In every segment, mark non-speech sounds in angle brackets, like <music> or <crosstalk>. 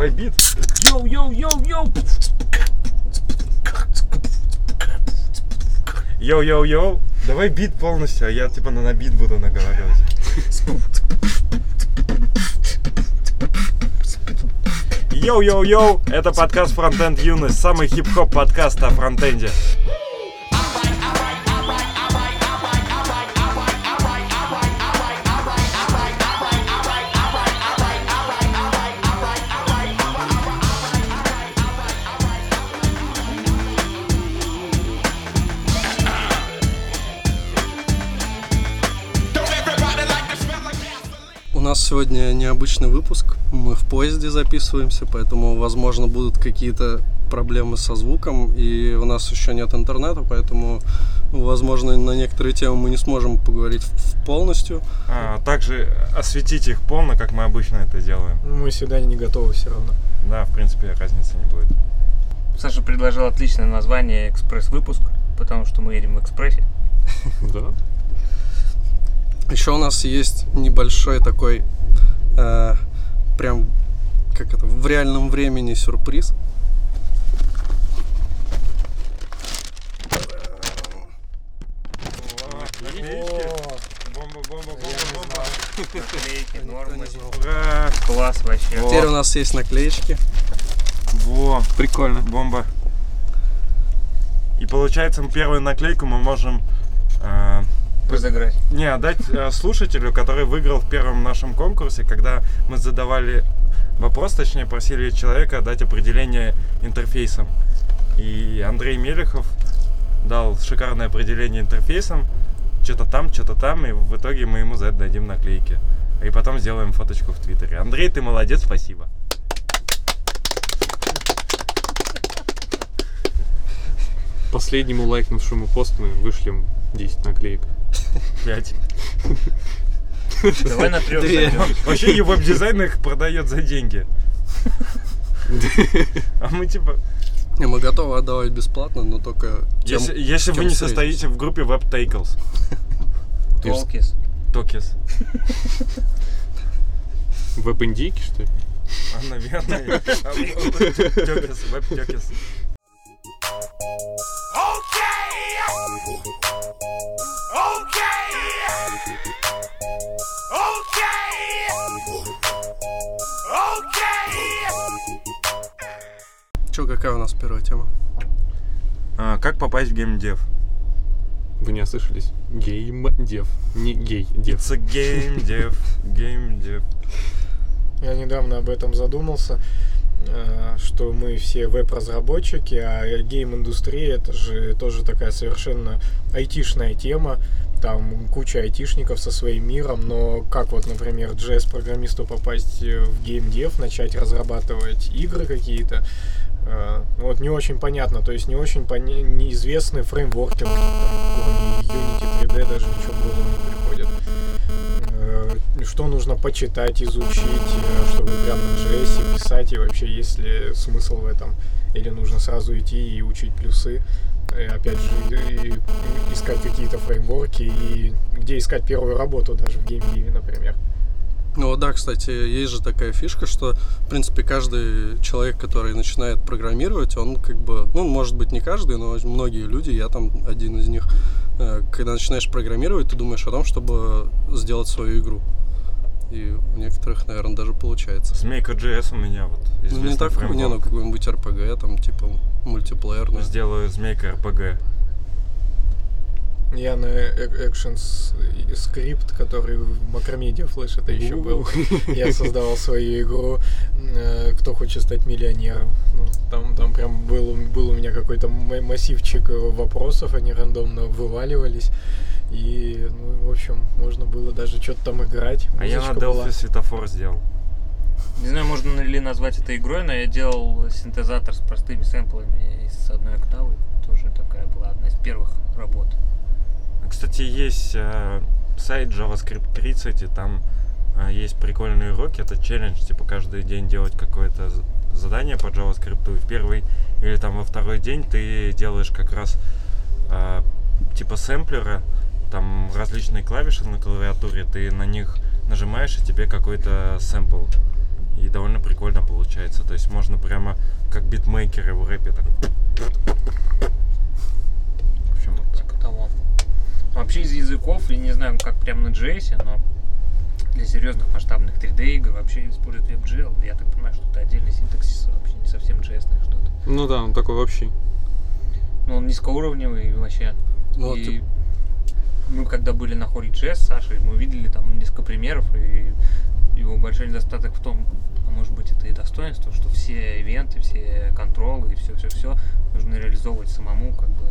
Давай бит. Йоу-йоу-йоу-йоу. Йоу-йоу-йоу. Давай бит полностью, а я типа на, на бит буду наговаривать. Йоу-йоу-йоу, это подкаст Фронтенд Юность, самый хип-хоп подкаст о фронтенде. Необычный выпуск. Мы в поезде записываемся, поэтому, возможно, будут какие-то проблемы со звуком. И у нас еще нет интернета, поэтому, возможно, на некоторые темы мы не сможем поговорить полностью. А, также осветить их полно, как мы обычно это делаем. Мы всегда не готовы все равно. Да, в принципе, разницы не будет. Саша предложил отличное название «Экспресс-выпуск», потому что мы едем в экспрессе. <laughs> Да. Еще у нас есть небольшой такой, э, прям, как это, в реальном времени сюрприз. Наклейки, нормы. Ура! Класс вообще. Во. Теперь у нас есть наклеечки. Во, Прикольно. бомба. И получается, первую наклейку мы можем Разыграть. не отдать э, слушателю, который выиграл в первом нашем конкурсе, когда мы задавали вопрос, точнее просили человека дать определение интерфейсом. И Андрей Мелехов дал шикарное определение интерфейсом, что-то там, что-то там, и в итоге мы ему за это дадим наклейки. И потом сделаем фоточку в Твиттере. Андрей, ты молодец, спасибо. Последнему лайкнувшему пост мы вышлем 10 наклеек. Пять. Давай на трех Две. зайдем. Вообще и веб-дизайн их продает за деньги. А мы типа, И мы готовы отдавать бесплатно, но только тем, если, вы не состоите в группе WebTables, <laughs> Толкис. Токис, Веб-индейки, что ли? а, наверное, Токис, WebTokis. Че, какая у нас первая тема? А, Как попасть в геймдев? Вы не ослышались? Гейм-дев. Не гей-дев. It's a game dev, game dev. Я недавно об этом задумался, что мы все веб-разработчики, а гейм-индустрия это же тоже такая совершенно айтишная тема. Там куча айтишников со своим миром, но как вот, например, JS-программисту попасть э, в геймдев, начать разрабатывать игры какие-то, э, вот не очень понятно, то есть не очень поня- неизвестны фреймворки, там, Unity 3D даже ничего голову не. Э, Что нужно почитать, изучить, э, чтобы прям на JS писать, и вообще есть ли смысл в этом? Или нужно сразу идти и учить плюсы? И опять же, и- искать какие-то фреймворки, и где искать первую работу даже в геймдиве, например. Ну да, кстати, есть же такая фишка, что, в принципе, каждый человек, который начинает программировать, он как бы, ну, может быть, не каждый, но многие люди, я там один из них, э, когда начинаешь программировать, ты думаешь о том, чтобы сделать свою игру. И у некоторых, наверное, даже получается. Змейка JS у меня вот Ну, не известный так, не, ну, фреймворк. какой-нибудь RPG, там, типа, мультиплеерный. Сделаю змейка RPG. Я на э- Actions и скрипт, который в Macromedia Flash это еще был. Я создавал свою игру э, «Кто хочет стать миллионером». Ну, там, там прям был, был у меня какой-то массивчик э, вопросов, они рандомно вываливались. И, ну, в общем, можно было даже что-то там играть. А я на. Delphi светофор сделал. Не знаю, можно ли назвать это игрой, но я делал синтезатор с простыми сэмплами из одной октавы. Тоже такая была одна из первых работ. Кстати, есть э, сайт JavaScript 30, и там э, есть прикольные уроки. Это челлендж, типа каждый день делать какое-то задание по JavaScript. И в первый или там во второй день ты делаешь как раз э, типа сэмплера, там различные клавиши на клавиатуре, ты на них нажимаешь, и тебе какой-то сэмпл И довольно прикольно получается. То есть можно прямо как битмейкеры в рэпе так. В общем, вот так. Типа того. Вообще из языков, я не знаю, как прям на JS, но для серьезных масштабных 3D игр вообще используют WebGL. Я так понимаю, что это отдельный синтаксис, вообще не совсем JS что-то. Ну да, он такой вообще. Но он низкоуровневый вообще. Ну, и ты- мы когда были на хоре JS с Сашей, мы видели там несколько примеров, и его большой недостаток в том, а может быть это и достоинство, что все ивенты, все контролы и все-все-все нужно реализовывать самому, как бы,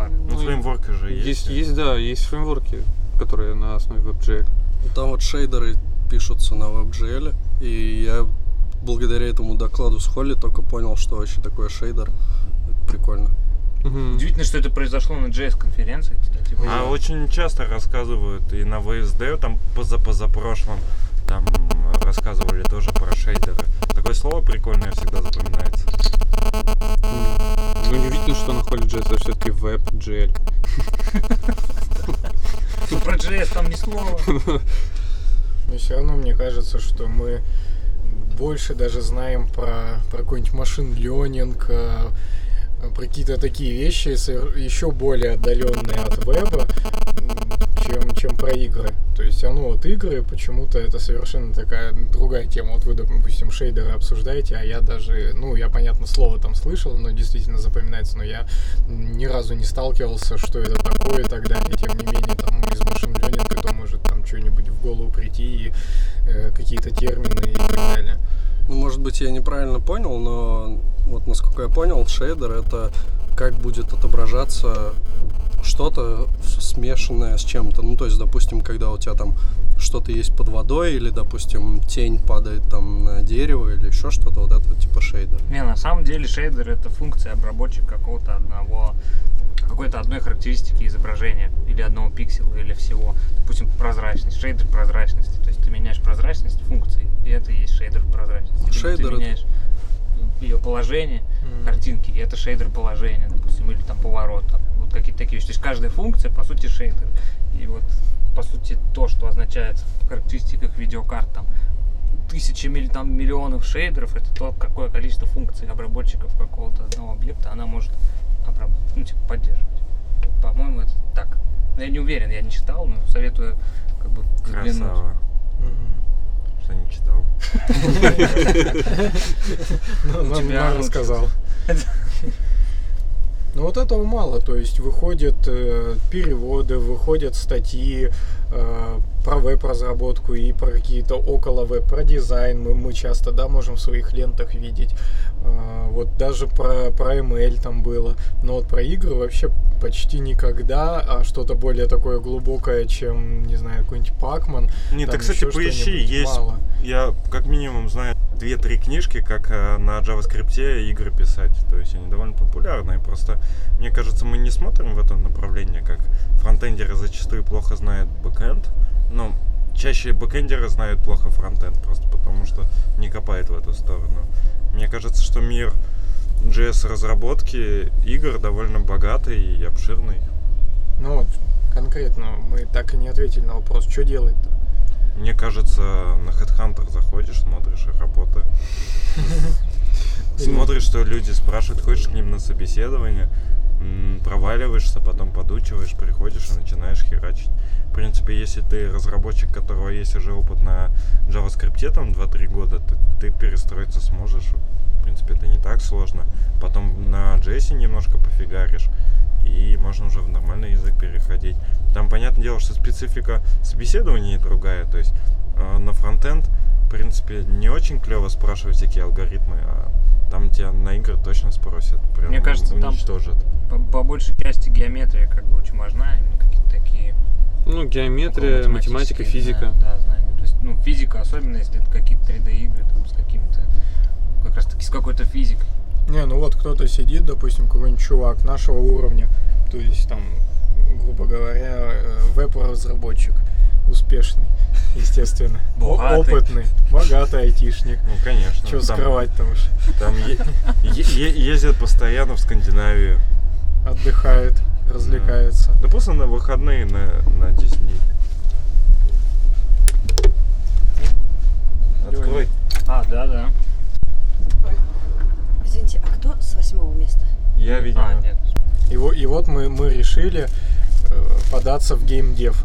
запара. Ну, Ну, фреймворк же есть. Есть, есть, да, есть фреймворки, которые на основе WebGL. Там вот шейдеры пишутся на WebGL, и я благодаря этому докладу с Холли только понял, что вообще такое шейдер. Это прикольно. Мгм. Удивительно, что это произошло на JS-конференции, кстати. А очень часто рассказывают и на VSD, там позапозапрошлом, там рассказывали тоже про шейдеры. Такое слово прикольное всегда запоминается. Ну, удивительно, что на Holy JS это все-таки WebGL. Про JS там ни слова. Но все равно мне кажется, что мы больше даже знаем про, про какой-нибудь машин ленинг, э, про какие-то такие вещи, еще более отдаленные от веба, чем, чем про игры. То есть, оно вот игры, почему-то это совершенно такая другая тема. Вот вы, допустим, шейдеры обсуждаете, а я даже, ну, я, понятно, слово там слышал, но действительно запоминается, но я ни разу не сталкивался, что это такое и так далее. Тем не менее, там из машин ленинга то может там что-нибудь в голову прийти, и, э, какие-то термины и так далее. Ну, может быть, я неправильно понял, но вот насколько я понял, шейдер это как будет отображаться что-то смешанное с чем-то. Ну, то есть, допустим, когда у тебя там что-то есть под водой, или, допустим, тень падает там на дерево, или еще что-то, вот это типа шейдер. Не, на самом деле шейдер это функция обработчика какого-то одного какой-то одной характеристики изображения или одного пикселя или всего. Допустим, прозрачность, шейдер прозрачности. То есть ты меняешь прозрачность функции, и это и есть шейдер прозрачности. Шейдер ты это- меняешь ее положение, Мгм. картинки, и это шейдер положения, допустим, или там поворот. там, вот какие-то такие вещи. То есть каждая функция, по сути, шейдер. И вот, по сути, то, что означает в характеристиках видеокарт, там, тысячи или там миллионов шейдеров, это то, какое количество функций обработчиков какого-то одного объекта она может обраб- ну, типа, поддерживать. По-моему, это так. Но я не уверен, я не читал, но советую как бы. Красава. Мгм. Что не читал. Ну, нам рассказал. Ну вот этого мало, то есть выходят э, переводы, выходят статьи э, про веб-разработку и про какие-то около веб, про дизайн мы, мы часто, да, можем в своих лентах видеть. Э, вот даже про, про ML там было, но вот про игры вообще почти никогда, а что-то более такое глубокое, чем, не знаю, какой-нибудь Пакман. Не, ты, там кстати, поищи, есть, мало. я как минимум знаю две-три книжки, как э, на JavaScript игры писать. То есть они довольно популярные. Просто, мне кажется, мы не смотрим в это направление, как фронтендеры зачастую плохо знают бэкэнд. Но чаще бэкэндеры знают плохо фронтенд, просто потому что не копают в эту сторону. Мне кажется, что мир JS разработки игр довольно богатый и обширный. Ну вот, конкретно мы так и не ответили на вопрос, что делать-то? Мне кажется, на Headhunter заходишь, смотришь их работы. <laughs> Смотришь, что люди спрашивают, ходишь к ним на собеседование, проваливаешься, потом подучиваешь, приходишь и начинаешь херачить. В принципе, если ты разработчик, у которого есть уже опыт на JavaScript, там 2-3 года, ты, ты перестроиться сможешь. В принципе, это не так сложно. Потом на JS немножко пофигаришь, и можно уже в нормальный язык переходить. Там, понятное дело, что специфика собеседования другая. То есть э, на фронтенд, в принципе, не очень клево спрашивать всякие алгоритмы, а там тебя на игры точно спросят. Прям Мне кажется, там- уничтожат. По, по большей части геометрия как бы очень важна, именно какие-то такие Ну, геометрия, математика, физика. Да, да, знания. То есть, ну, физика, особенно если это какие-то 3D игры, там, с какими-то, как раз таки с какой-то физикой. Не, ну вот кто-то сидит, допустим, какой-нибудь чувак нашего уровня, то есть там, грубо говоря, э, веб-разработчик успешный, естественно, <laughs> Богатый. опытный, богатый айтишник. Ну, конечно. Что там, скрывать-то уж? Там е- ездят постоянно в Скандинавию отдыхает, развлекается. Да, да просто на выходные на, на 10 дней. Открой. А, да, да. Извините, а кто с восьмого места? Я, видимо. А, нет. И, и вот мы, мы решили э, податься в геймдев.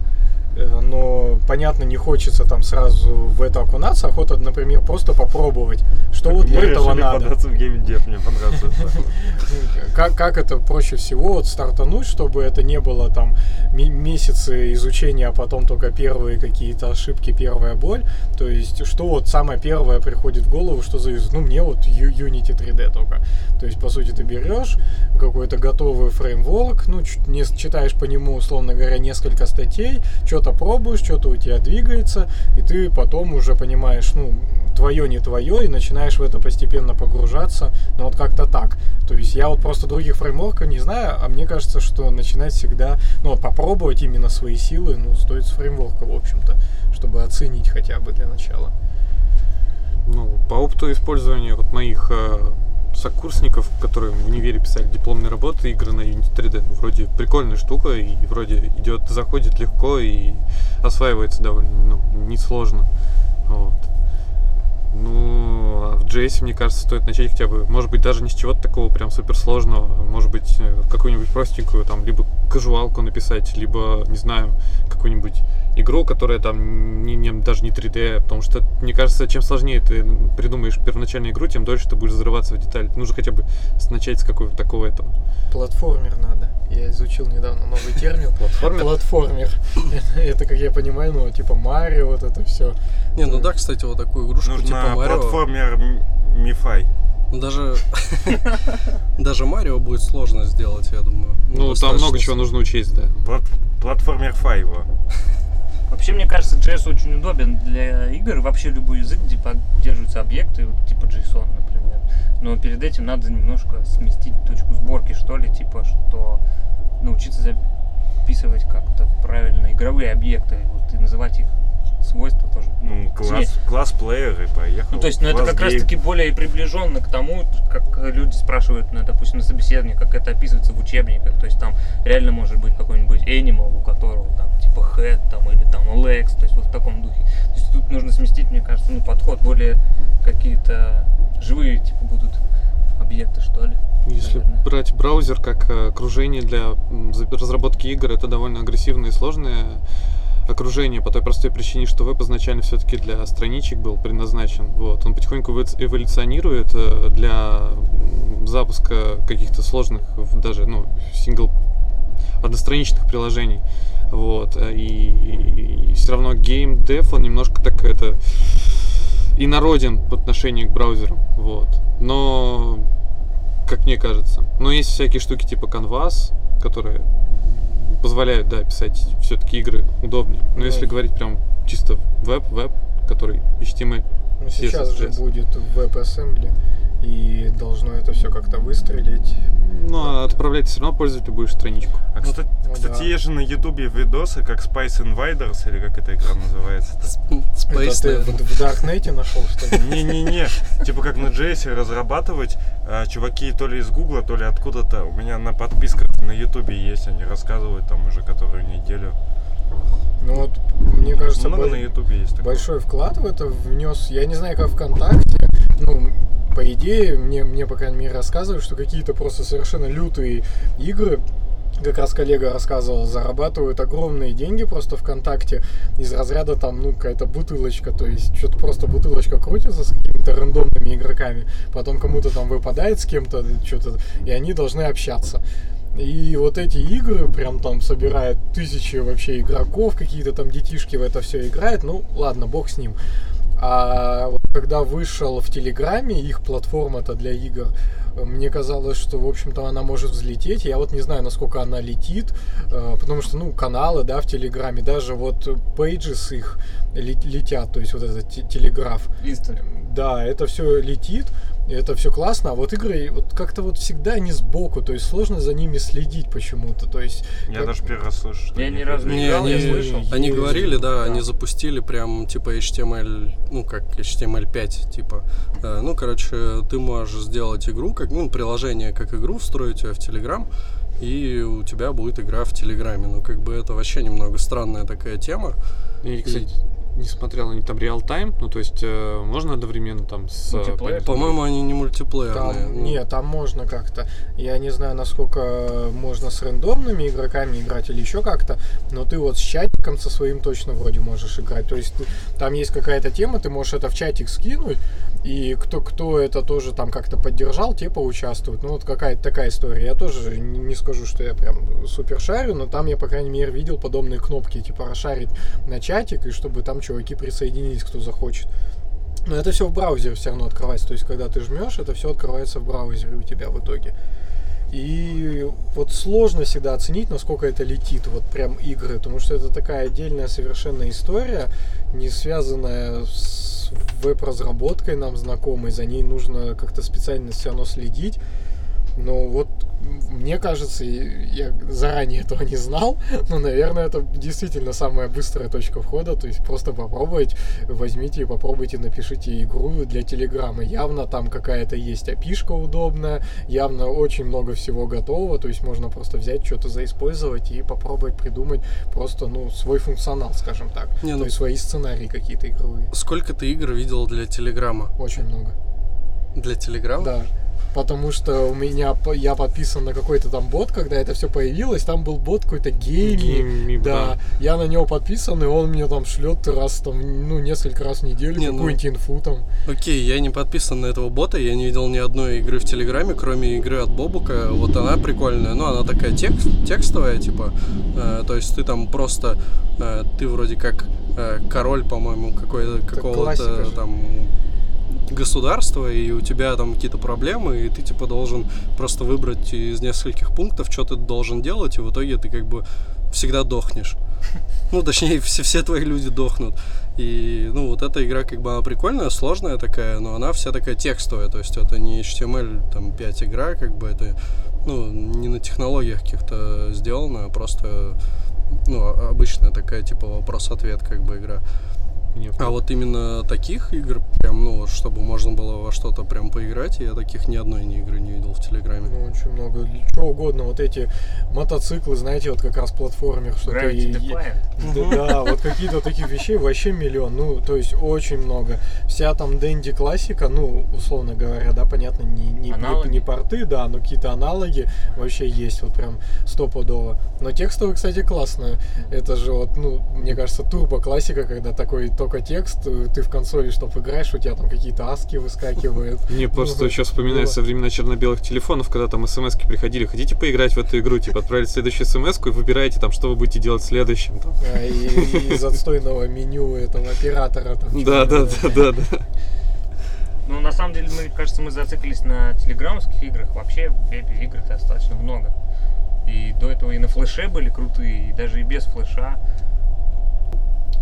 Э, Но, понятно, не хочется там сразу в это окунаться, охота, например, просто попробовать, что вот для этого надо. в геймдев, мне понравился. это. <laughs> Как, как это проще всего вот стартануть, чтобы это не было там ме- месяцы изучения, а потом только первые какие-то ошибки, первая боль. То есть, что вот самое первое приходит в голову, что за? Ну, мне вот Unity 3D только. То есть, по сути, ты берешь какой-то готовый фреймворк, ну, читаешь по нему, условно говоря, несколько статей, что-то пробуешь, что-то у тебя двигается, и ты потом уже понимаешь, ну, твое, не твое, и начинаешь в это постепенно погружаться, ну вот как-то так. То есть я вот просто других фреймворков не знаю, а мне кажется, что начинать всегда, ну вот попробовать именно свои силы, ну, стоит с фреймворка, в общем-то, чтобы оценить хотя бы для начала. Ну, по опыту использования вот моих э, сокурсников, которые в универе писали дипломные работы, игры на Unity 3D, ну, вроде прикольная штука, и вроде идет, заходит легко и осваивается довольно ну, несложно. Вот. Ну, а в JS, мне кажется, стоит начать хотя бы, может быть, даже не с чего-то такого прям суперсложного, может быть, э, какую-нибудь простенькую, там, либо кажуалку написать, либо, не знаю, какую-нибудь игру, которая там не, не- даже не 3D, потому что, мне кажется, чем сложнее ты придумаешь первоначальную игру, тем дольше ты будешь взрываться в детали. Нужно хотя бы начать с какого-то такого этого. Платформер надо. Я изучил недавно новый термин. Платформер? Платформер. <laughs> Это, как я понимаю, ну, типа Марио, вот это все. Не, ну да, кстати, вот такую игрушку типа Марио. платформер Мифай. Ну, Даже, <laughs> даже Марио будет сложно сделать, я думаю. Ну, там достаточно много чего нужно учесть, да. Плат- Платформер Фай его. Вообще, мне кажется, JS очень удобен для игр. Вообще любой язык, где поддерживаются объекты, типа JSON, например. Но перед этим надо немножко сместить точку сборки, что ли, типа, что научиться записывать как-то правильно игровые объекты, вот, и называть их свойства тоже. Ну, точнее, класс, класс плеер и поехал. ну, то есть, ну, это как раз гейм. таки более приближенно к тому, как люди спрашивают, ну, допустим, на собеседовании, как это описывается в учебниках. То есть там реально может быть какой-нибудь animal, у которого там head там, или там legs, то есть вот в таком духе. То есть тут нужно сместить, мне кажется, ну, подход более какие-то живые, типа, будут объекты, что ли. Если наверное. брать браузер как э, окружение для разработки игр, это довольно агрессивное и сложное окружение по той простой причине, что веб изначально все-таки для страничек был предназначен. Вот. Он потихоньку эволю- эволюционирует э, для запуска каких-то сложных, даже ну, сингл одностраничных приложений. Вот. э, И, все равно геймдев, он немножко так это инороден по отношению к браузеру. Вот. Но как мне кажется. Но есть всякие штуки типа Canvas, которые позволяют, да, писать все-таки игры удобнее. Но Ну, если говорить прям чисто веб-веб, который HTML, Ну, сейчас же будет WebAssembly, и должно это все как-то выстрелить. ну, а отправлять все равно пользователю будешь страничку. А, кстати, ну кстати, да. есть же на Ютубе видосы, как Spice Invaders, или как эта игра называется-то. Это Space ты Navy. в, в Darknet нашел, что ли? Не-не-не, типа как на JS разрабатывать, а, чуваки то ли из Гугла, то ли откуда-то. У меня на подписках на Ютубе есть, они рассказывают там уже которую неделю. Ну вот, мне кажется, Много бо- на Ютубе есть такое. большой вклад в это внес, я не знаю, как ВКонтакте, ну, по идее, мне, мне, по крайней мере, рассказывают, что какие-то просто совершенно лютые игры, как раз коллега рассказывал, зарабатывают огромные деньги просто ВКонтакте из разряда там, ну, какая-то бутылочка, то есть что-то просто бутылочка крутится с какими-то рандомными игроками, потом кому-то там выпадает с кем-то что-то, и они должны общаться. И вот эти игры прям там собирают тысячи вообще игроков, какие-то там детишки в это все играют. Ну, ладно, бог с ним. А вот когда вышел в Телеграме их платформа-то для игр, мне казалось, что, в общем-то, она может взлететь. Я вот не знаю, насколько она летит, э, потому что, ну, каналы, да, в Телеграме, даже вот pages их ле- летят, то есть вот этот те- телеграф. Инста. Да, это все летит, и это все классно, а вот игры вот как-то вот всегда они сбоку, то есть сложно за ними следить почему-то, то есть... Я как- даже первый раз слышу, что Я ни разу не Не, играл, я слышал. они говорили, да, да. они запустили прям типа HTML, ну как HTML5, типа. Э, Ну, короче, ты можешь сделать игру, как, ну, приложение как игру, встроить ее в Telegram, и у тебя будет игра в Телеграме. Ну, как бы это вообще немного странная такая тема. И, кстати, не смотрел, они там реал-тайм, ну то есть э, можно одновременно там с... э, По-моему, они не мультиплеерные. Там, ну. нет, там можно как-то. Я не знаю, насколько можно с рандомными игроками играть или еще как-то, но ты вот с чатиком со своим точно вроде можешь играть. То есть ты- там есть какая-то тема, ты можешь это в чатик скинуть, и кто, кто это тоже там как-то поддержал, те поучаствуют. Ну, вот какая-то такая история. Я тоже не скажу, что я прям супер шарю, но там я, по крайней мере, видел подобные кнопки, типа расшарить на чатик, и чтобы там чуваки присоединились, кто захочет. Но это все в браузере все равно открывается. То есть, когда ты жмешь, это все открывается в браузере у тебя в итоге. И вот сложно всегда оценить, насколько это летит, вот прям игры, потому что это такая отдельная совершенно история, не связанная с веб-разработкой нам знакомой, за ней нужно как-то специально все равно следить. Но вот мне кажется, я заранее этого не знал, но, наверное, это действительно самая быстрая точка входа. То есть просто попробовать, возьмите и попробуйте, напишите игру для Телеграма. Явно там какая-то есть опишка удобная, явно очень много всего готово. То есть можно просто взять что-то заиспользовать и попробовать придумать просто, ну, свой функционал, скажем так. Не, То ну- есть свои сценарии какие-то игровые. Сколько ты игр видел для Телеграма? Очень много. Для Телеграма? Да. Потому что у меня я подписан на какой-то там бот, когда это все появилось, там был бот какой-то гейми. Гейми, Да, я на него подписан, и он мне там шлет раз там, ну, несколько раз в неделю Не, ну- какую-нибудь инфу там. Окей, я не подписан на этого бота, я не видел ни одной игры в Телеграме, кроме игры от Бобука. Вот она прикольная, ну она такая текст, текстовая, типа, э, то есть ты там просто, э, ты вроде как э, король, по-моему, какой- классика какого-то там государства, и у тебя там какие-то проблемы, и ты типа должен просто выбрать из нескольких пунктов, что ты должен делать, и в итоге ты как бы всегда дохнешь. <laughs> Ну, точнее, все, все твои люди дохнут. И, ну, вот эта игра, как бы, она прикольная, сложная такая, но она вся такая текстовая, то есть это не HTML, там, 5 игра, как бы, это, ну, не на технологиях каких-то сделано, а просто, ну, обычная такая, типа, вопрос-ответ, как бы, игра. Мне А вот именно таких игр, прям, ну, вот, чтобы можно было во что-то прям поиграть, я таких ни одной ни игры не видел в Телеграме. Ну, очень много. Чего угодно. Вот эти мотоциклы, знаете, вот как раз платформер, что ты... Gravity Defiant. Да, да, вот какие-то таких вещей вообще миллион. Ну, то есть очень много. Вся там Дэнди классика, ну, условно говоря, да, понятно, не, не, не, не порты, да, но какие-то аналоги вообще есть, вот прям стопудово. Но текстовый, кстати, классно. Это же вот, ну, мне кажется, турбо классика, когда такой только текст, э, ты в консоли, чтобы играешь, у тебя там какие-то аски выскакивают. <laughs> Мне просто Ну, еще вспоминается было. времена черно-белых телефонов, когда там смс приходили, хотите поиграть в эту игру, типа отправили следующую смс и выбираете там, что вы будете делать следующим. А, и, из отстойного меню этого оператора там. Да, да, чё-то, да, да, да. Ну, на самом деле, мне кажется, мы зациклились на телеграммских играх. Вообще, в вебе игр достаточно много. И до этого и на флеше были крутые, и даже и без флеша.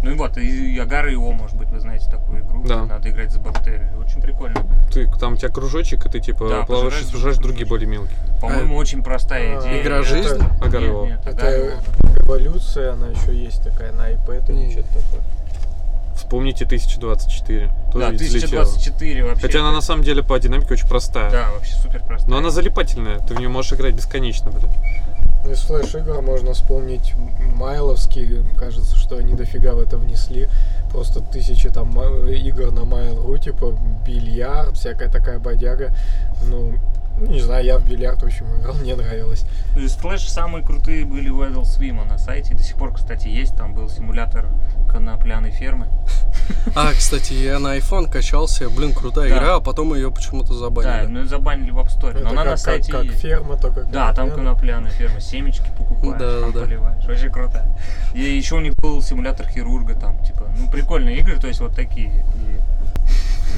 Ну и вот, и Агар и О, может быть, вы знаете такую игру, Да. где надо играть за бактерии. Очень прикольно. Ты, там у тебя кружочек, и ты типа Да, плаваешь и сужаешь другие более мелкие. По-моему, очень простая А, идея. Игра жизни? Агар и Нет, О. нет, Агар Это эволюция, она еще есть такая на iPad или что-то такое. Вспомните 1024. Тоже Да, ведь взлетела. 1024 вообще. Хотя она это- на самом деле по динамике очень простая. Да, вообще супер простая. Но она залипательная, ты в нее можешь играть бесконечно, блин. Из флеш-игр можно вспомнить М- Майловский, кажется, что они дофига в это внесли. Просто тысячи там ма- игр на Mail.ru, типа бильярд, всякая такая бодяга. Ну, ну, не знаю, я в бильярд, в общем, играл, мне нравилось. Ну, Flash самые крутые были у Adult Swim на сайте. До сих пор, кстати, есть. Там был симулятор конопляной фермы. <laughs> А, кстати, я на iPhone качался, блин, крутая Да. игра, а потом ее почему-то Да, забанили. ну и забанили в App Store. Но она как, на сайте как, как есть. ферма, только Да, там конопляная. ферма, семечки покупаешь, Да, там да. поливаешь. Очень круто. И еще у них был симулятор хирурга там, типа, ну прикольные игры, то есть вот такие. И-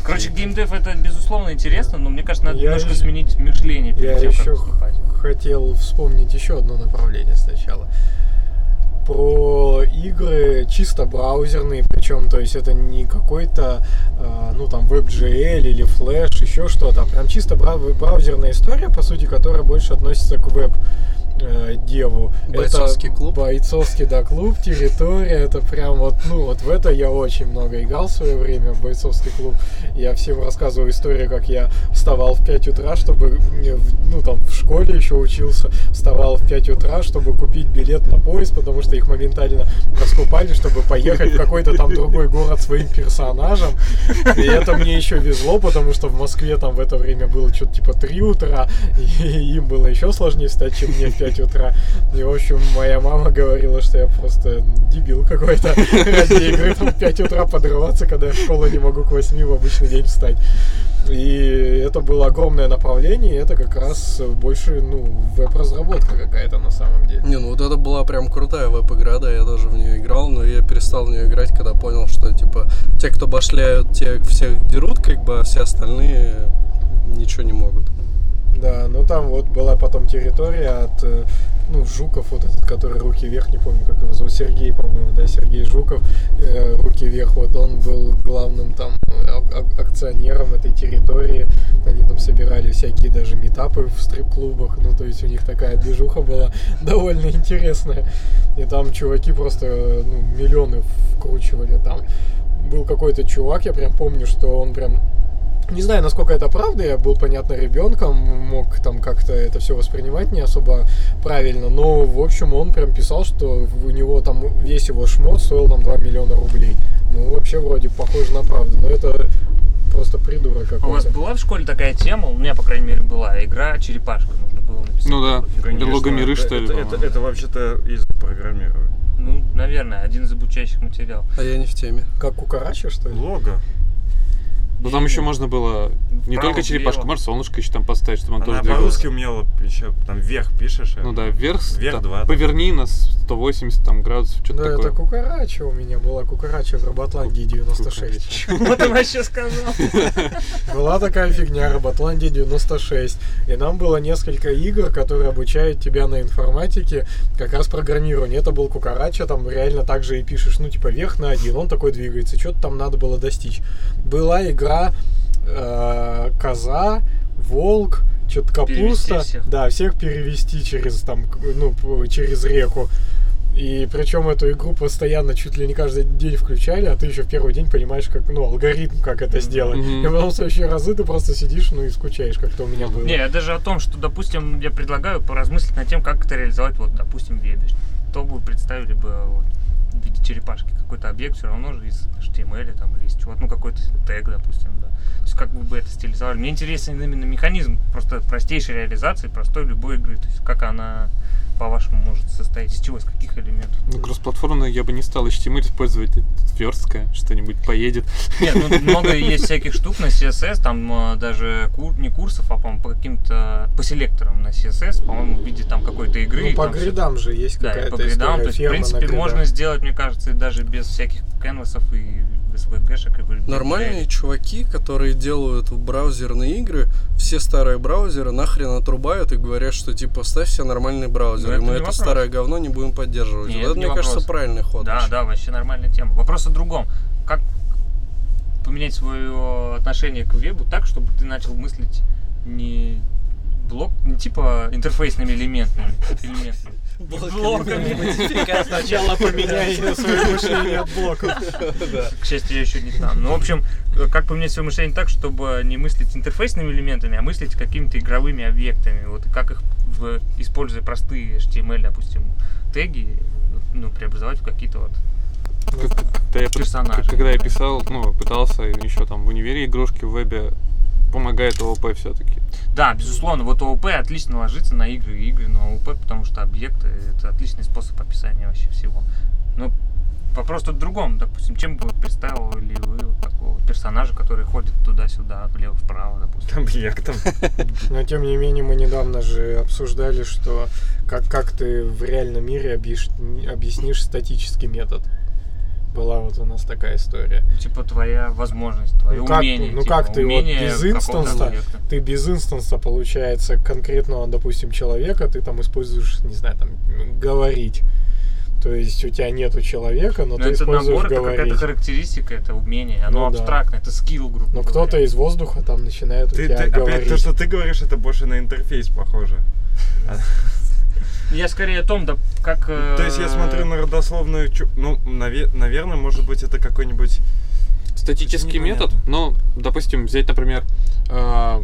Короче, геймдев это безусловно интересно, но мне кажется, надо Я немножко еще- сменить мышление перед Я тем, еще как выступать. хотел вспомнить еще одно направление сначала. Про игры чисто браузерные, причем, то есть это не какой-то, э, ну там, WebGL или Flash, еще что-то, а прям чисто бра- браузерная история, по сути, которая больше относится к веб э, деву. Бойцовский это клуб? Бойцовский, да, клуб, территория. Это прям вот, ну, вот в это я очень много играл в свое время, в бойцовский клуб. Я всем рассказываю историю, как я вставал в 5 утра, чтобы, э, ну, там, в школе еще учился, вставал в 5 утра, чтобы купить билет на поезд, потому что их моментально раскупали, чтобы поехать в какой-то там другой город своим персонажем. И это мне еще везло, потому что в Москве там в это время было что-то типа 3 утра, и им было еще сложнее встать, чем мне в 5 утра. И, в общем, моя мама говорила, что я просто дебил какой-то ради игры там в 5 утра подрываться, когда я в школу не могу к 8 в обычный день встать. И это было огромное направление, и это как раз больше, ну, веб-разработка какая-то на самом деле. Не, ну вот это была прям крутая веб-игра, да, я тоже в нее играл, но я перестал в нее играть, когда понял, что, типа, те, кто башляют, те всех дерут, как бы, а все остальные ничего не могут. Да, ну там вот была потом территория от, э, ну, Жуков, вот этот, который руки вверх, не помню, как его зовут, Сергей, по-моему, да, Сергей Жуков, э, руки вверх, вот он был главным там а- акционером этой территории, они там собирали всякие даже метапы в стрип-клубах, ну, то есть у них такая движуха была <laughs> довольно интересная, и там чуваки просто, э, ну, миллионы вкручивали там. Был какой-то чувак, я прям помню, что он прям не знаю, насколько это правда, я был, понятно, ребенком, мог там как-то это все воспринимать не особо правильно, но, в общем, он прям писал, что у него там весь его шмот стоил там 2 миллиона рублей. Ну, вообще, вроде похоже на правду, но это просто придурок А У вас какой-то. была в школе такая тема, у меня, по крайней мере, была игра «Черепашка», нужно было написать. Ну да. Берлога миры, это- что ли, Это, это, это вообще-то из программирования. Ну, наверное, один из обучающих материалов. А я не в теме. Как кукарача, что ли? Лого. Ну там еще можно было не только черепашку, может солнышко еще там поставить, чтобы он Она тоже двигался. по-русски умела еще там вверх пишешь. Ну да, вверх, Вверх там, два, да. поверни на 180 там, градусов, что-то Да, такое. это кукарача у меня была, кукарача в Роботландии 96. <laughs> Вот ты вообще сказал. Была такая фигня, Роботландия 96. И нам было несколько игр, которые обучают тебя на информатике как раз программированию. Это был Кукарача, там реально так же и пишешь, ну, типа, вверх на один, он такой двигается, что-то там надо было достичь. Была игра э, Коза, Волк, что-то капуста. всех. Да, всех перевести через, там, ну, через реку. И причем эту игру постоянно, чуть ли не каждый день включали, а ты еще в первый день понимаешь, как, ну, алгоритм, как это сделать. Мгм. И потом в следующие разы ты просто сидишь, ну и скучаешь, как-то у меня было. Не, я даже о том, что, допустим, я предлагаю поразмыслить над тем, как это реализовать, вот, допустим, в вебе. То вы представили бы вот, в виде черепашки какой-то объект, все равно же из HTML там, или из чего-то, ну какой-то тег, допустим, да. То есть как бы это стилизовали. Мне интересен именно механизм просто простейшей реализации простой любой игры. То есть как она, по-вашему, может состоять, из чего, из каких элементов. Ну, кроссплатформенно я бы не стал HTML использовать, это верстка, что-нибудь поедет. Нет, ну <laughs> много есть всяких штук на CSS, там э, даже кур- не курсов, а по-моему, по каким-то, по селекторам на CSS, по-моему, в виде там какой-то игры. Ну, по гридам же есть Да, какая-то по гридам, история. то есть, в принципе, можно сделать, мне кажется, и даже без всяких канвасов и SVG-шек. и в- Нормальные чуваки, которые делают браузерные игры, все старые браузеры нахрен отрубают и говорят, что типа ставь себе нормальный браузер, Ну, и это мы не это вопрос. старое говно не будем поддерживать. Нет, вот это, не мне кажется, вопрос. правильный ход. Да, вообще. да, вообще нормальная тема. Вопрос о другом. Как поменять свое отношение к вебу так, чтобы ты начал мыслить не блок, не типа интерфейсными элементами, элементами. Блоками. <laughs> Сначала поменяй свое мышление от блоков. К счастью, я еще не там. Ну, в общем, как поменять свое мышление так, чтобы не мыслить интерфейсными элементами, а мыслить какими-то игровыми объектами. Вот и как их, в, используя простые HTML, допустим, теги, ну, преобразовать в какие-то вот Как- Когда я, Персонажи. когда я писал, ну, пытался еще там в универе игрушки в вебе, помогает ООП все-таки. Да, безусловно, вот ООП отлично ложится на игры, и игры на ООП, потому что объекты это отличный способ описания вообще всего. Но вопрос тут в другом, допустим, чем бы представили вы такого персонажа, который ходит туда-сюда, влево-вправо, допустим. Объектом. <laughs> Но тем не менее мы недавно же обсуждали, что как, как ты в реальном мире объяш- объяснишь статический метод. Была вот у нас такая история. Типа твоя возможность, твое Ну как- умение. ну типа, как ты вот без инстанса. Ты без инстанса, получается, конкретного, допустим, человека, ты там используешь, не знаю, там, говорить. То есть у тебя нету человека, но, Но ты это используешь набор, это говорить. какая-то характеристика, это умение, оно Ну да. абстрактное, это скилл, грубо Но говоря. кто-то из воздуха там начинает у Ты, тебя ты- опять говорить. то, что ты говоришь, это больше на интерфейс похоже. <laughs> Я скорее о том, да, как... э, То есть я смотрю на родословную, ну, наве- наверное, может быть, это какой-нибудь... Статический метод, ну, допустим, взять, например, э,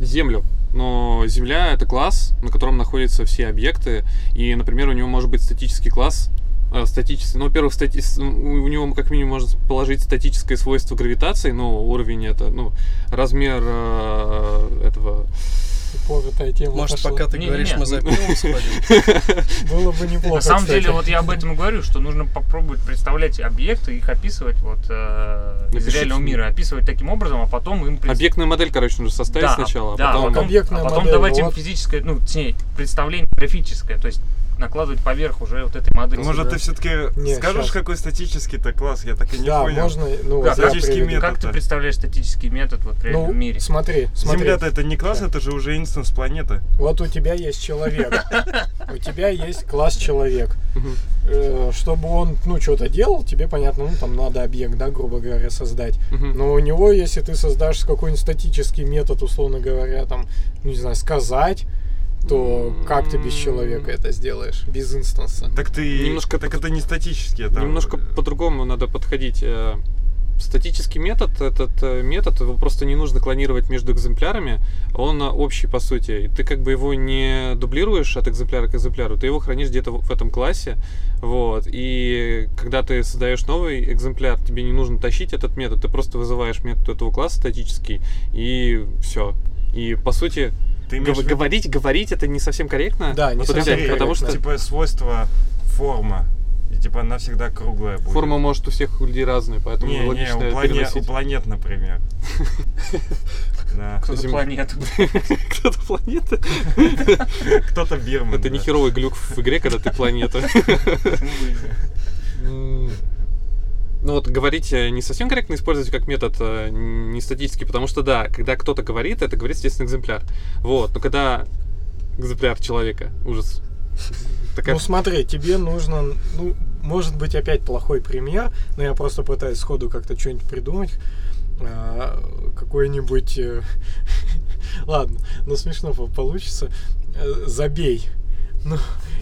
Землю. Но Земля это класс, на котором находятся все объекты, и, например, у него может быть статический класс, э, статический, ну, во-первых, стати- у него как минимум можно положить статическое свойство гравитации, ну, уровень это, ну, размер э, этого Упоротая тема Может, пошла. пока ты Не-не-не. говоришь, мы за пивом сходим? Было бы неплохо, На самом кстати. деле, вот я об этом и говорю, что нужно попробовать представлять объекты, их описывать вот э, из Напишите. реального мира, описывать таким образом, а потом им пред- объектную модель, короче, нужно составить Да, сначала, да, а потом... потом, Объектная а потом модель, давать им физическое, ну, точнее, представление графическое, то есть накладывать поверх уже вот этой модели. Может, да. ты все-таки Не, скажешь, щас. какой статический-то класс? Я так и не Да, понял. можно, ну, Как статический метод? Как ты представляешь статический метод вот в реальном Ну, мире? смотри, смотри. Земля-то это не класс, это же уже инстанс планеты. Вот у тебя есть человек. <laughs> У тебя есть класс человек. Э, Чтобы он, ну, что-то делал, тебе, понятно, ну, там надо объект, да, грубо говоря, создать. Но у него, если ты создашь какой-нибудь статический метод, условно говоря, там, ну, не знаю, сказать, то как ты без человека это сделаешь? Без инстанса. Так ты... Немножко Так под- это не статический, это... Немножко по-другому надо подходить. Э, Статический метод, этот э, метод, его просто не нужно клонировать между экземплярами, он э, общий по сути. И ты как бы его не дублируешь от экземпляра к экземпляру, ты его хранишь где-то в этом классе, вот. И когда ты создаешь новый экземпляр, тебе не нужно тащить этот метод, ты просто вызываешь метод этого класса статический, и все. И по сути, Ты гов- виду- говорить, говорить это не совсем корректно. Да, не Вот совсем Смотри, потому что корректно. Типа свойство форма. И типа она всегда круглая будет. форма может у всех людей разная, поэтому Не, не, логично у, плане- переносить. у планет, например. <laughs> Кто-то Земля. планету. <laughs> Кто-то планета. Кто-то Бирман. Это не херовый глюк в игре, когда ты планета. <laughs> Почему бы и нет? М, Ну вот говорить э, не совсем корректно использовать как метод э, не статический, потому что да, когда кто-то говорит, это говорит, естественно, экземпляр. Вот, но когда экземпляр человека, ужас. Такая... Ну смотри, тебе нужно, ну, может быть опять плохой пример, но я просто пытаюсь сходу как-то что-нибудь придумать. А, Какой-нибудь... э, <laughs> Ладно, ну смешно по- получится. Э, Забей. Ну,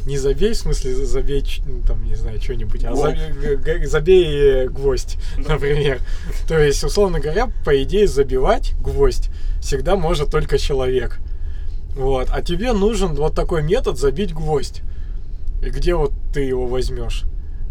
не забей, в смысле забей, ну, там, не знаю, что-нибудь, а забей, забей э, гвоздь, Да. например. То есть, условно говоря, по идее, забивать гвоздь всегда может только человек. Вот. А тебе нужен вот такой метод забить гвоздь. И где вот ты его возьмешь?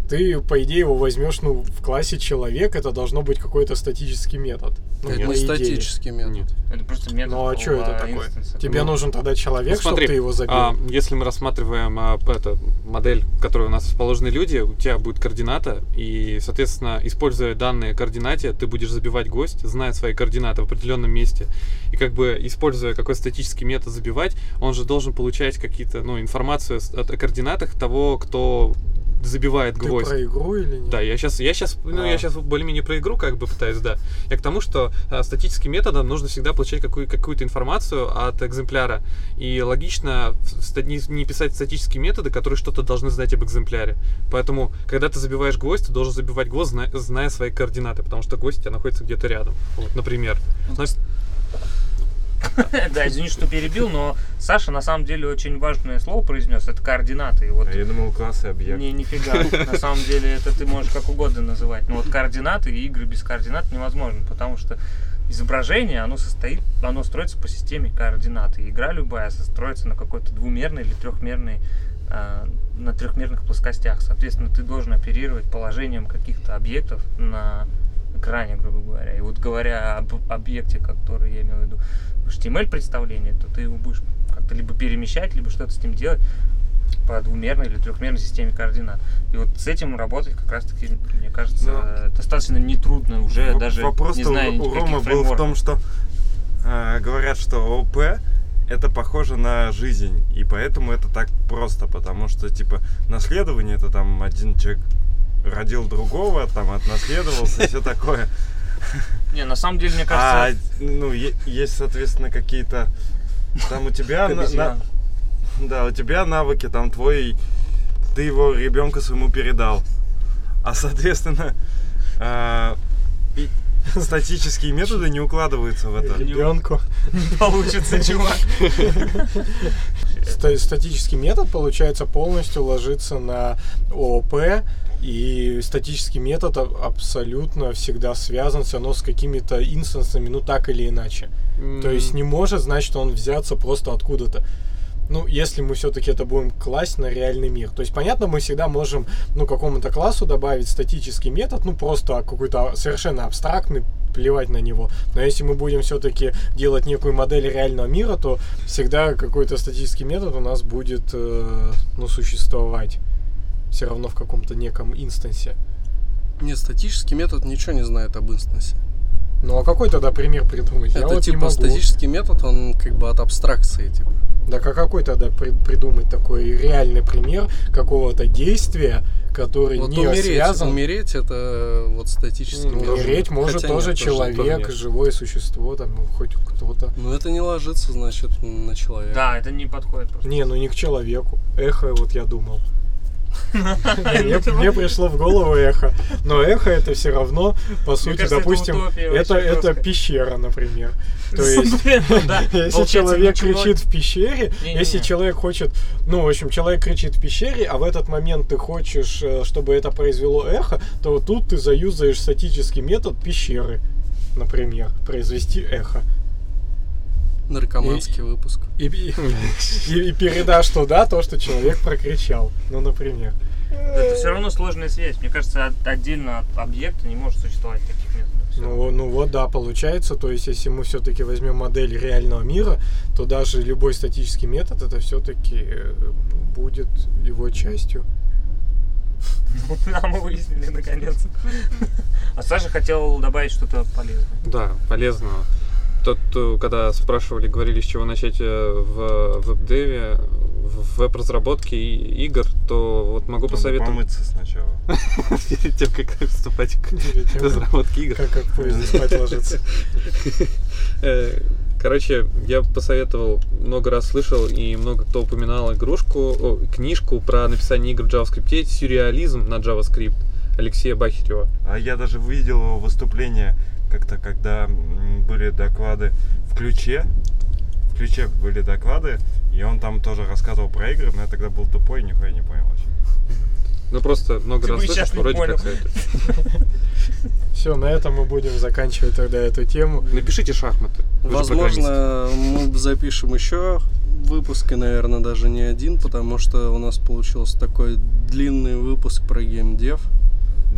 Ты, по идее, его возьмешь, ну, в классе человек, это должно быть какой-то статический метод. Ну, Это не идее. статический метод. Нет. Это просто метод. Ну а что это такое? инстанса. Тебе Ну, нужен тогда человек, Ну, смотри, чтобы ты его забил. а, если мы рассматриваем а, это, модель, в которой у нас расположены люди, у тебя будет координата, и, соответственно, используя данные координате, ты будешь забивать гость, зная свои координаты в определенном месте. И как бы используя какой-то статический метод забивать, он же должен получать какие-то, ну, информацию о координатах того, кто забивает ты гвоздь. про игру или нет? Да, я сейчас, я сейчас, ну, А. я сейчас более-менее про игру как бы пытаюсь, да. Я к тому, что а, статическим методом нужно всегда получать какую, какую-то информацию от экземпляра. И логично не, не писать статические методы, которые что-то должны знать об экземпляре. Поэтому, когда ты забиваешь гвоздь, ты должен забивать гвоздь, зная, зная свои координаты, потому что гвоздь у тебя находится где-то рядом. Вот, например. Но с- <laughs> Да, извини, что перебил, но Саша на самом деле очень важное слово произнес. Это координаты. Вот А Я думал, класс и объект. Не, нифига. На <laughs> самом деле это ты можешь как угодно называть. Но вот координаты и игры без координат невозможно, потому что изображение, оно состоит, оно строится по системе координат. И игра любая строится на какой-то двумерной или трехмерной а, на трехмерных плоскостях. Соответственно, ты должен оперировать положением каких-то объектов на экране, грубо говоря. И вот говоря об объекте, который я имел в виду, HTML представление, то ты его будешь как-то либо перемещать, либо что-то с ним делать по двумерной или трехмерной системе координат. И вот с этим работать как раз таки, мне кажется, Ну, достаточно нетрудно уже, В- даже Вопрос не зная у Ромы был в том, что э, говорят, что ОП это похоже на жизнь, и поэтому это так просто, потому что типа наследование это там один человек родил другого, там отнаследовался все такое. Не, на самом деле, мне А кажется, ну е- есть соответственно какие-то там у тебя на- да у тебя навыки там твой ты его ребенку своему передал, а соответственно а, и статические методы не укладываются в это. Ребенку. не получится, <laughs> чувак. ста- статический метод, получается, полностью ложится на ООП, и статический метод абсолютно всегда связан все равно с какими-то инстансами, ну так или иначе. То есть не может, значит, он взяться просто откуда-то. Ну, если мы все-таки это будем класть на реальный мир. То есть, понятно, мы всегда можем, ну, какому-то классу добавить статический метод, ну, просто какой-то совершенно абстрактный, плевать на него. Но если мы будем все-таки делать некую модель реального мира, то всегда какой-то статический метод у нас будет, э, ну, существовать. Все равно в каком-то неком инстансе. Нет, статический метод ничего не знает об инстансе. Ну, а какой тогда пример придумать? Я это вот не типа статический метод, он как бы от абстракции, типа. Да а какой тогда при- придумать такой реальный пример какого-то действия, который Вот не умереть, связан? умереть это вот статический Ну. Умереть может Хотя тоже нет, человек, нет. живое существо, там ну, хоть кто-то. Ну это не ложится, значит, на человека. Да, это не подходит просто. Не, ну не к человеку. Эхо, вот я думал. Мне пришло в голову эхо. Но эхо это все равно, по сути, допустим, это, пещера, например. То <laughs> есть ну <laughs> Если человек кричит в пещере, если человек хочет, ну, в общем, человек кричит в пещере, а в этот момент ты хочешь, э, чтобы это произвело эхо, то тут ты заюзаешь статический метод пещеры, например, произвести эхо. Наркоманский выпуск. И, и- <laughs> и- и передашь туда то, что человек прокричал. Ну, например. Это все равно сложная связь. Мне кажется, от- отдельно от объекта не может существовать таких методов. Ну, ну вот, да, получается. То есть, если мы все-таки возьмем модель реального мира, то даже любой статический метод это все-таки будет его частью. А мы выяснили наконец. А Саша хотел добавить что-то полезное. Да, полезно. Тот, э, когда спрашивали, говорили, с чего начать э, в веб-деве, в веб-разработке игр, то вот могу Надо посоветовать помыться сначала. <laughs> перед тем, как приступать к разработке игр. Как, поезде спать ложиться. <laughs> Э, Короче, я посоветовал, много раз слышал, и много кто упоминал игрушку, о, книжку про написание игр в JavaScript, сюрреализм на JavaScript Алексея Бахирева. А я даже видел его выступление как-то, когда были доклады в ключе. В ключе были доклады, и он там тоже рассказывал про игры, но я тогда был тупой, нихуя не понял вообще. Ну просто много Ты раз и щас слышал, не вроде понял. как советую. Все, на этом мы будем заканчивать тогда эту тему. Напишите шахматы. Возможно, мы запишем еще выпуск, и, наверное, даже не один, потому что у нас получился такой длинный выпуск про геймдев.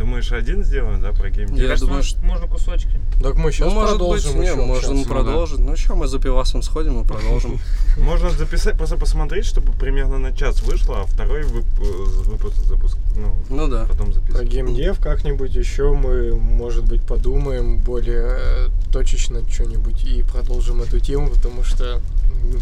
Думаешь, один сделаем, да, про Я геймдев? Мне кажется, думаю, может, можно кусочками. Так мы сейчас ну, может продолжим быть, не, можем продолжить. Ну что, мы за пивасом сходим и продолжим. <laughs> Можно записать, просто посмотреть, чтобы примерно на час вышло, а второй э, выпуск запуск, ну, Ну да. потом Про записывать. геймдев как-нибудь еще мы, может быть, подумаем более э, точечно что-нибудь и продолжим эту тему, потому что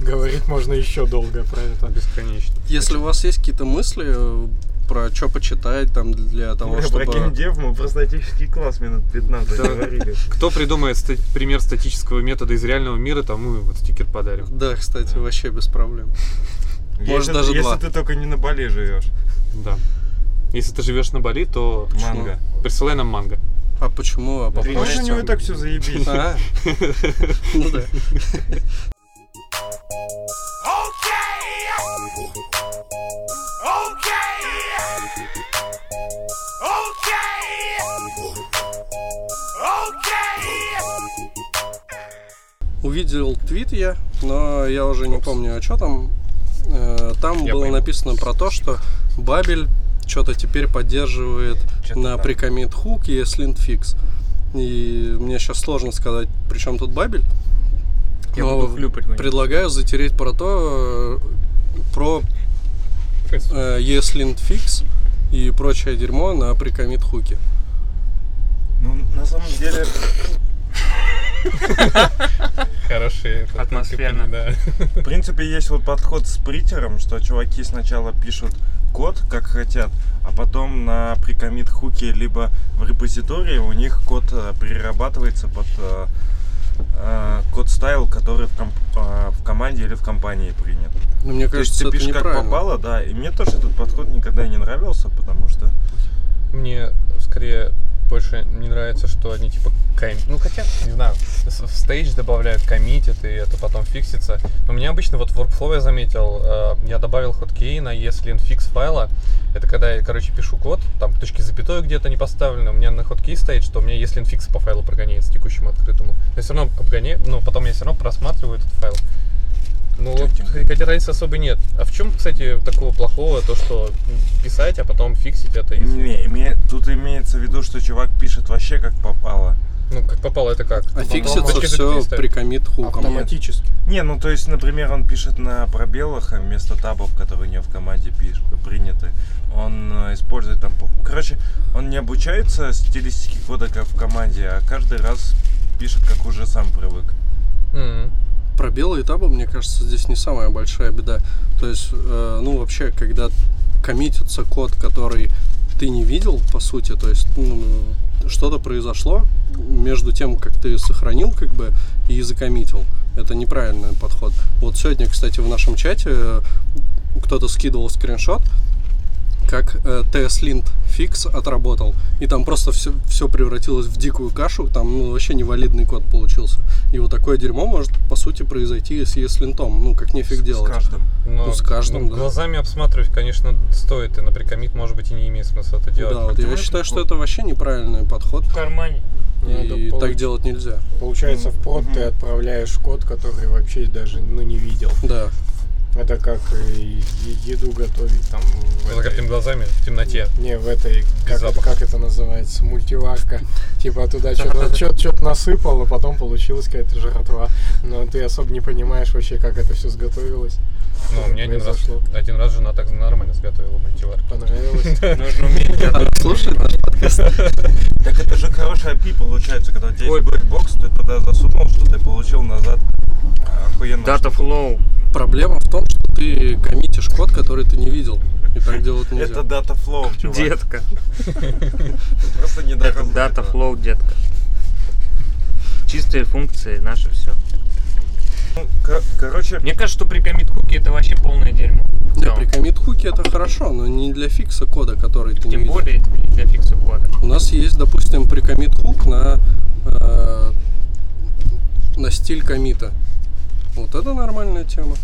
говорить можно еще долго про это. Бесконечно. Если у вас есть какие-то мысли э, про что почитать там для того, Про чтобы... геймдев мы про статический класс минут 15 Да. говорили. Кто придумает пример статического метода из реального мира, тому вот стикер подарим. Да, кстати, вообще без проблем. <laughs> Может, Если- даже Если два. ты только не на Бали живешь. Да. Если ты живешь на Бали, то Манго. присылай нам манго. А почему? А Может, у него и так все заебись. А, <laughs> ну да. <laughs> Увидел твит я, но я уже не помню, а что там. Э, Там Я было пойму. написано про то, что Бабель что-то теперь поддерживает Чё-то на прикомит хук и слинтфикс. И мне сейчас сложно сказать, при чем тут Бабель. Я Но буду хлюпать. них. Предлагаю затереть про то, э, про э, ESLint Fix и прочее дерьмо на прикомит хуке. Ну, на самом деле, Хорошие. Атмосферно. Да. в принципе, есть вот подход с притером, что чуваки сначала пишут код, как хотят, а потом на прикомит хуке либо в репозитории у них код э, перерабатывается под э, код стайл, который в, комп- э, в команде или в компании принят. Но мне То есть кажется, ты пишешь как попало, да. И мне тоже этот подход никогда не нравился, потому что Мне скорее больше не нравится, что они типа ком... Ну хотя, не знаю, с- в stage добавляют, коммитят, и это потом фиксится. Но мне обычно вот в workflow я заметил, э, я добавил hotkey на ESLint fix файла. Это когда я, короче, пишу код, там точки запятой где-то не поставлены, у меня на hotkey стоит, что у меня ESLint fix по файлу прогоняется текущему открытому. Но все равно обгоняю, но потом я все равно просматриваю этот файл. Ну, вот, хотя разницы особо нет. А в чем, кстати, такого плохого, то, что писать, а потом фиксить это, если... Не, име- тут имеется в виду, что чувак пишет вообще как попало. Ну, как попало, это как? А фиксится все при коммит хуком. Автоматически. Не, ну то есть, например, он пишет на пробелах а вместо табов, которые у него в команде пиш- приняты. Он э, использует там... по- Короче, он не обучается стилистике кода как в команде, а каждый раз пишет, как уже сам привык. М. Пробелы табы, мне кажется, здесь не самая большая беда. То есть, э, ну, вообще, когда коммитится код, который ты не видел, по сути, то есть, ну, что-то произошло между тем, как ты сохранил, как бы, и закоммитил. Это неправильный подход. Вот сегодня, кстати, в нашем чате э, кто-то скидывал скриншот, как э, TS-Lint отработал, и там просто все, все превратилось в дикую кашу, там ну, вообще невалидный код получился. И вот такое дерьмо может, по сути, произойти с ESLint, ну, как нефиг С делать. каждым. Но, Ну, с каждым, ну, да. Глазами обсматривать, конечно, стоит, и на прикомит, может быть, и не имеет смысла это делать. Да, вот я считаю, что это вообще неправильный подход, В кармане. Надо и получ- так делать нельзя. Получается, в прод Мгм. ты отправляешь код, который вообще даже ну, не видел. Да, Это как е- еду готовить там За этой- какими глазами в темноте. Не, в этой, как это, как это называется, мультиварка. <laughs> Типа туда что-то насыпал, а потом получилась какая-то жратва. Но ты особо не понимаешь вообще, как это все сготовилось. Ну, Что мне один раз, один раз жена так нормально сготовила мультивар. Понравилось. <laughs> Нужно уметь готовить. слушай наш подкаст. <laughs> Так это же хороший API получается, когда у тебя Ой. есть blackbox, ты туда засунул, что ты получил назад охуенно. Data flow. Проблема в том, что ты коммитишь код, который ты не видел. И так делать нельзя. Это data flow, чувак. Детка. <laughs> Просто не Это Data flow, детка. Чистые функции, наше все. Ну, ко- Короче, Мне кажется, что при комит хуке это вообще полное дерьмо. Не, целом. при коммит хуке это хорошо, но не для фикса кода, который ты не Тем видел. более для фикса кода. У нас есть, допустим, при коммит хук на, э, на стиль комита. Вот это нормальная тема.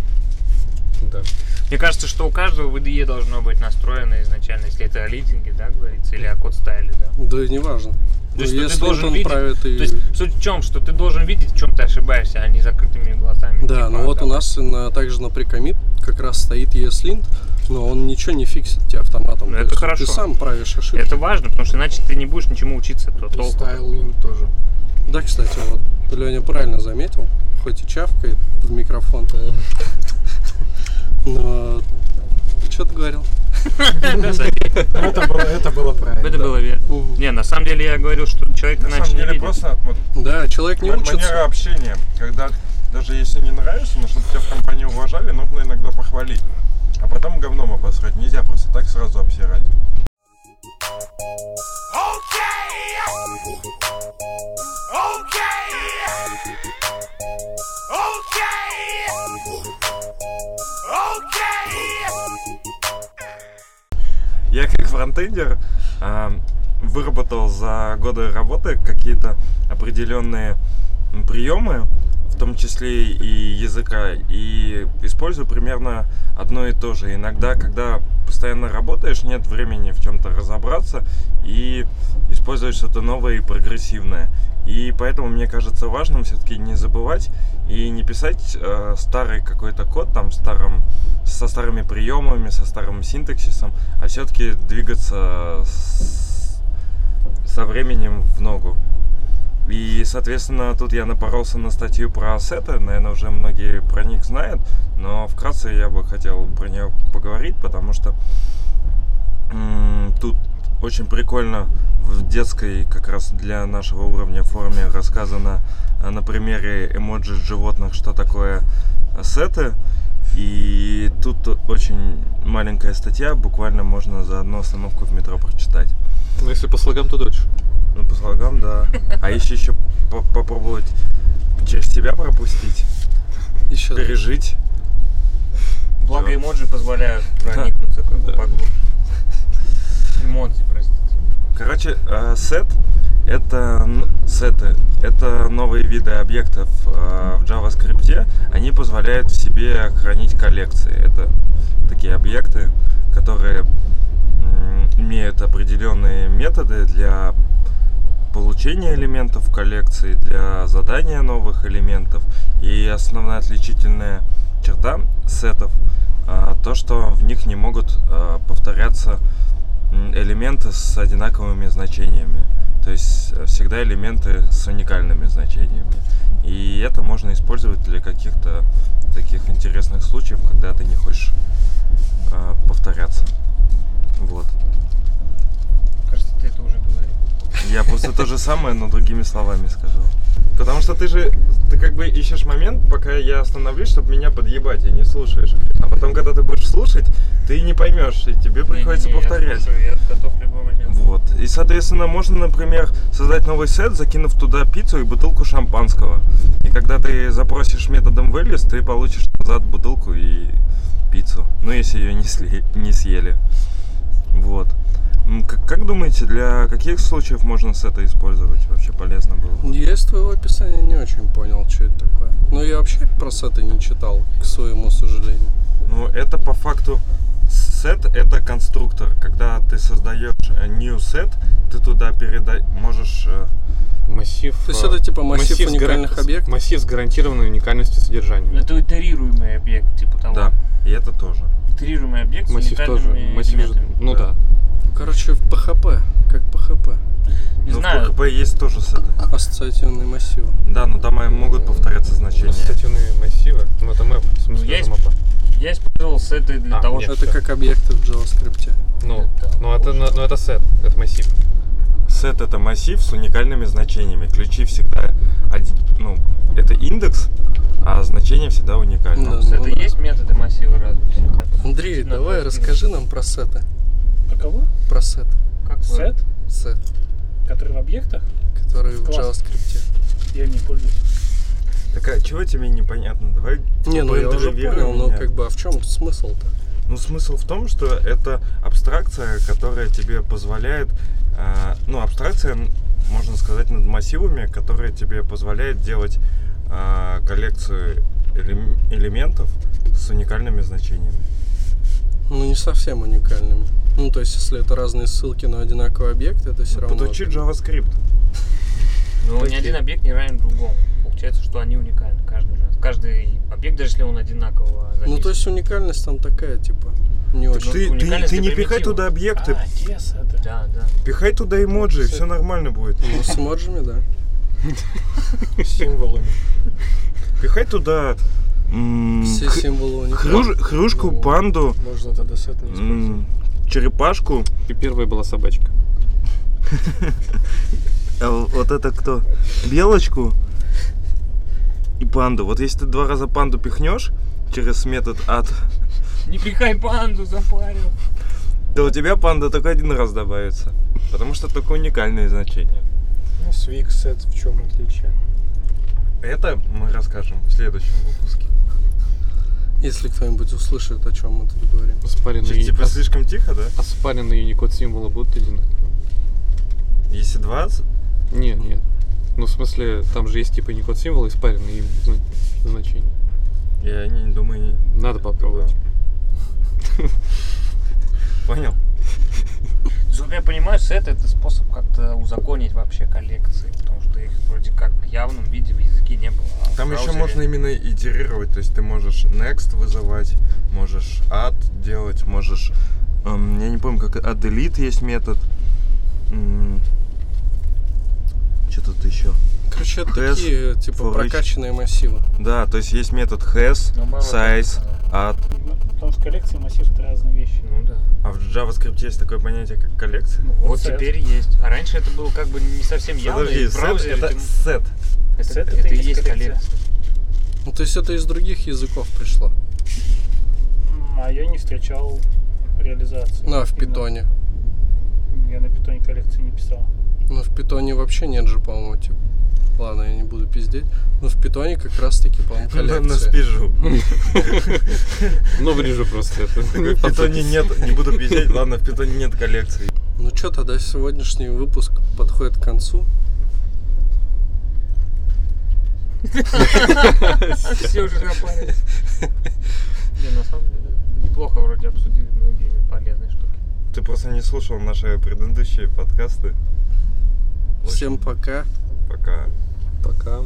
Да. Мне кажется, что у каждого в IDE должно быть настроено изначально, если это о литинге, да, говорится, или о <laughs> код стайле, да. Да неважно. То есть, что ты если должен он видеть- правит и... То есть суть в чем, что ты должен видеть, в чем ты ошибаешься, а не закрытыми глазами. Да, Типа, ну вот у да. нас на, также на прикомит как раз стоит ESLint, но он ничего не фиксит тебе автоматом. Ну, То это есть хорошо. Ты сам правишь ошибки. Это важно, потому что иначе ты не будешь ничему учиться, то линк тоже. Да, кстати, вот Леня правильно заметил, хоть и чавкает в микрофон. <laughs> Но что ты говорил? Это было, это было правильно. Это было верно. Не, на самом деле я говорил, что человек на самом деле просто Да, человек не учится. манера общения, когда даже если не нравится, но чтобы тебя в компании уважали, нужно иногда похвалить. А потом говном обосрать. Нельзя просто так сразу обсирать. Я как фронтендер а, выработал за годы работы какие-то определенные приемы, в том числе и языка, и использую примерно одно и то же. Иногда, когда постоянно работаешь, нет времени в чем-то разобраться и использовать что-то новое и прогрессивное. И поэтому мне кажется важным все-таки не забывать и не писать э, старый какой-то код там старым, со старыми приемами, со старым синтаксисом, а все-таки двигаться с- со временем в ногу. И, соответственно, тут я напоролся на статью про ассеты. Наверное, уже многие про них знают. Но вкратце я бы хотел про нее поговорить, потому что м, тут очень прикольно в детской, как раз для нашего уровня форме рассказано а, на примере эмоджи животных, что такое ассеты. И тут очень маленькая статья, буквально можно за одну остановку в метро прочитать. Ну, если по слогам, то дольше. Ну, по слогам, да. А если еще по- попробовать через себя пропустить, Еще пережить. Благо эмоджи позволяют проникнуться <laughs> как бы поглубже. Эмодзи, простите. Короче, э, сет Это сеты, это новые виды объектов э, в JavaScript. Они позволяют в себе хранить коллекции. Это такие объекты, которые имеют определенные методы для получения элементов коллекции, для задания новых элементов. И основная отличительная черта сетов а, то, что в них не могут повторяться элементы с одинаковыми значениями. То есть э, всегда элементы с уникальными значениями. И это можно использовать для каких-то таких интересных случаев, когда ты не хочешь а, повторяться. Вот. Кажется, ты это уже говорил. Я просто то же самое, но другими словами скажу. Потому что ты же, ты как бы ищешь момент, пока я остановлюсь, чтобы меня подъебать, и не слушаешь. А потом, когда ты будешь слушать, ты не поймешь, и тебе приходится Не-не-не, повторять. Я, слушаю, я готов в любой момент. Вот. И, соответственно, можно, например, создать новый сет, закинув туда пиццу и бутылку шампанского. И когда ты запросишь методом values, ты получишь назад бутылку и пиццу. Ну, если ее не, сли- не съели. Вот. Как, как думаете, для каких случаев можно сеты использовать? Вообще полезно было? бы? Я из твоего описания не очень понял, что это такое. Но я вообще про сеты не читал, к своему сожалению. Ну, это по факту сет это конструктор. Когда ты создаешь э, new set, ты туда передай можешь э, Массив. То есть э, это типа массив с гара- уникальных с- объектов? Массив с гарантированной уникальностью содержания. Это итерируемый объект, типа того. Да, и это тоже. Итерируемый объект Массив с тоже. уникальными Массив же- элементами. Ну Да. да. Короче, в PHP, как PHP. Не Но знаю, в PHP есть тоже сеты. Ассоциативные массивы. Да, но там могут повторяться значения. Ассоциативные массивы. Ну это мэп, в смысле Ну, исп- мапа. я использовал сеты для А, того, нет. чтобы... Это как объекты в JavaScript. Ну, Это ну это, ну, ну, это сет, это массив. Сет это массив с уникальными значениями. Ключи всегда один, ну, это индекс, а значение всегда уникально. Да. Это Ну да. есть методы массива разве? Андрей, давай расскажи нам про сеты. Про кого? Про сеты. Как Сет, Сет, который в объектах, которые в Класс. JavaScript. я им не пользуюсь. Так а чего тебе непонятно? Давай Не, ну я уже понял, но меня. как бы, а в чем смысл-то? Ну, смысл в том, что это абстракция, которая тебе позволяет... э, ну, абстракция, можно сказать, над массивами, которая тебе позволяет делать э, коллекцию элем- элементов с уникальными значениями. Ну, не совсем уникальными. Ну, то есть, если это разные ссылки на одинаковый объект, это все равно... Подучи JavaScript. Ну, ни один объект не равен другому. Получается, что они уникальны каждый раз. Каждый объект, даже если он одинаково Ну, то записан. есть, уникальность там такая, типа, не очень. Ты, ты, ты не пихай туда объекты, А, те сеты. Да, да. пихай туда эмоджи, и Всё. все нормально будет. Ну, с эмоджами, да. Символами. Пихай туда Все символы уникальны. хрюш- хрюшку, Ну, панду, Можно тогда сет не использовать. черепашку. И первая была собачка. А вот это кто? Белочку и панду. Вот если ты два раза панду пихнешь через метод ад, Не пихай панду, запарил. то у тебя панда только один раз добавится. Потому что только уникальные значения. Ну, Swig сет в чем отличие? Это мы расскажем в следующем выпуске. Если кто-нибудь услышит, о чем мы тут говорим. Оспаренные, Чё, Типа ос- слишком тихо, да? оспаренные Unicode символы будут одинаковые. Если два, с- Нет, нет. Ну, в смысле, там же есть типа Unicode символы, испаренные им зна- значения. я не думаю, не- Надо попробовать. <laughs> Понял? Насколько я понимаю, сет это способ как-то узаконить вообще коллекции, потому что их вроде как в явном виде в языке не было. а Там еще можно именно итерировать, то есть ты можешь next вызывать, можешь add делать, можешь, эм, я не помню, как add delete есть метод. Что тут еще? Короче, это Has такие, типа, each. прокачанные массивы. Да, то есть есть метод has, size, add. Потому что коллекция и массив это разные вещи. Ну да. А в JavaScript есть такое понятие, как коллекция? Ну, Вот сет. теперь есть. А раньше это было как бы не совсем явно. Подожди, браузере это ты- set. это, Сет это это и есть коллекция. коллекция. Ну, то есть, это из других языков пришло. А я не встречал реализации. Ну, а в питоне. Я на питоне коллекции не писал. Ну, в питоне вообще нет же, по-моему, типа. Ладно, я не буду пиздеть. Но в питоне как раз таки, по-моему, На, на коллекция. спижу. Ну, вырежу просто это. В питоне нет, не буду пиздеть, ладно, в питоне нет коллекции. Ну что, тогда сегодняшний выпуск подходит к концу. Все уже запарились. Не, на самом деле, неплохо вроде обсудили многие полезные штуки. Ты просто не слушал наши предыдущие подкасты. Всем Пока. Пока.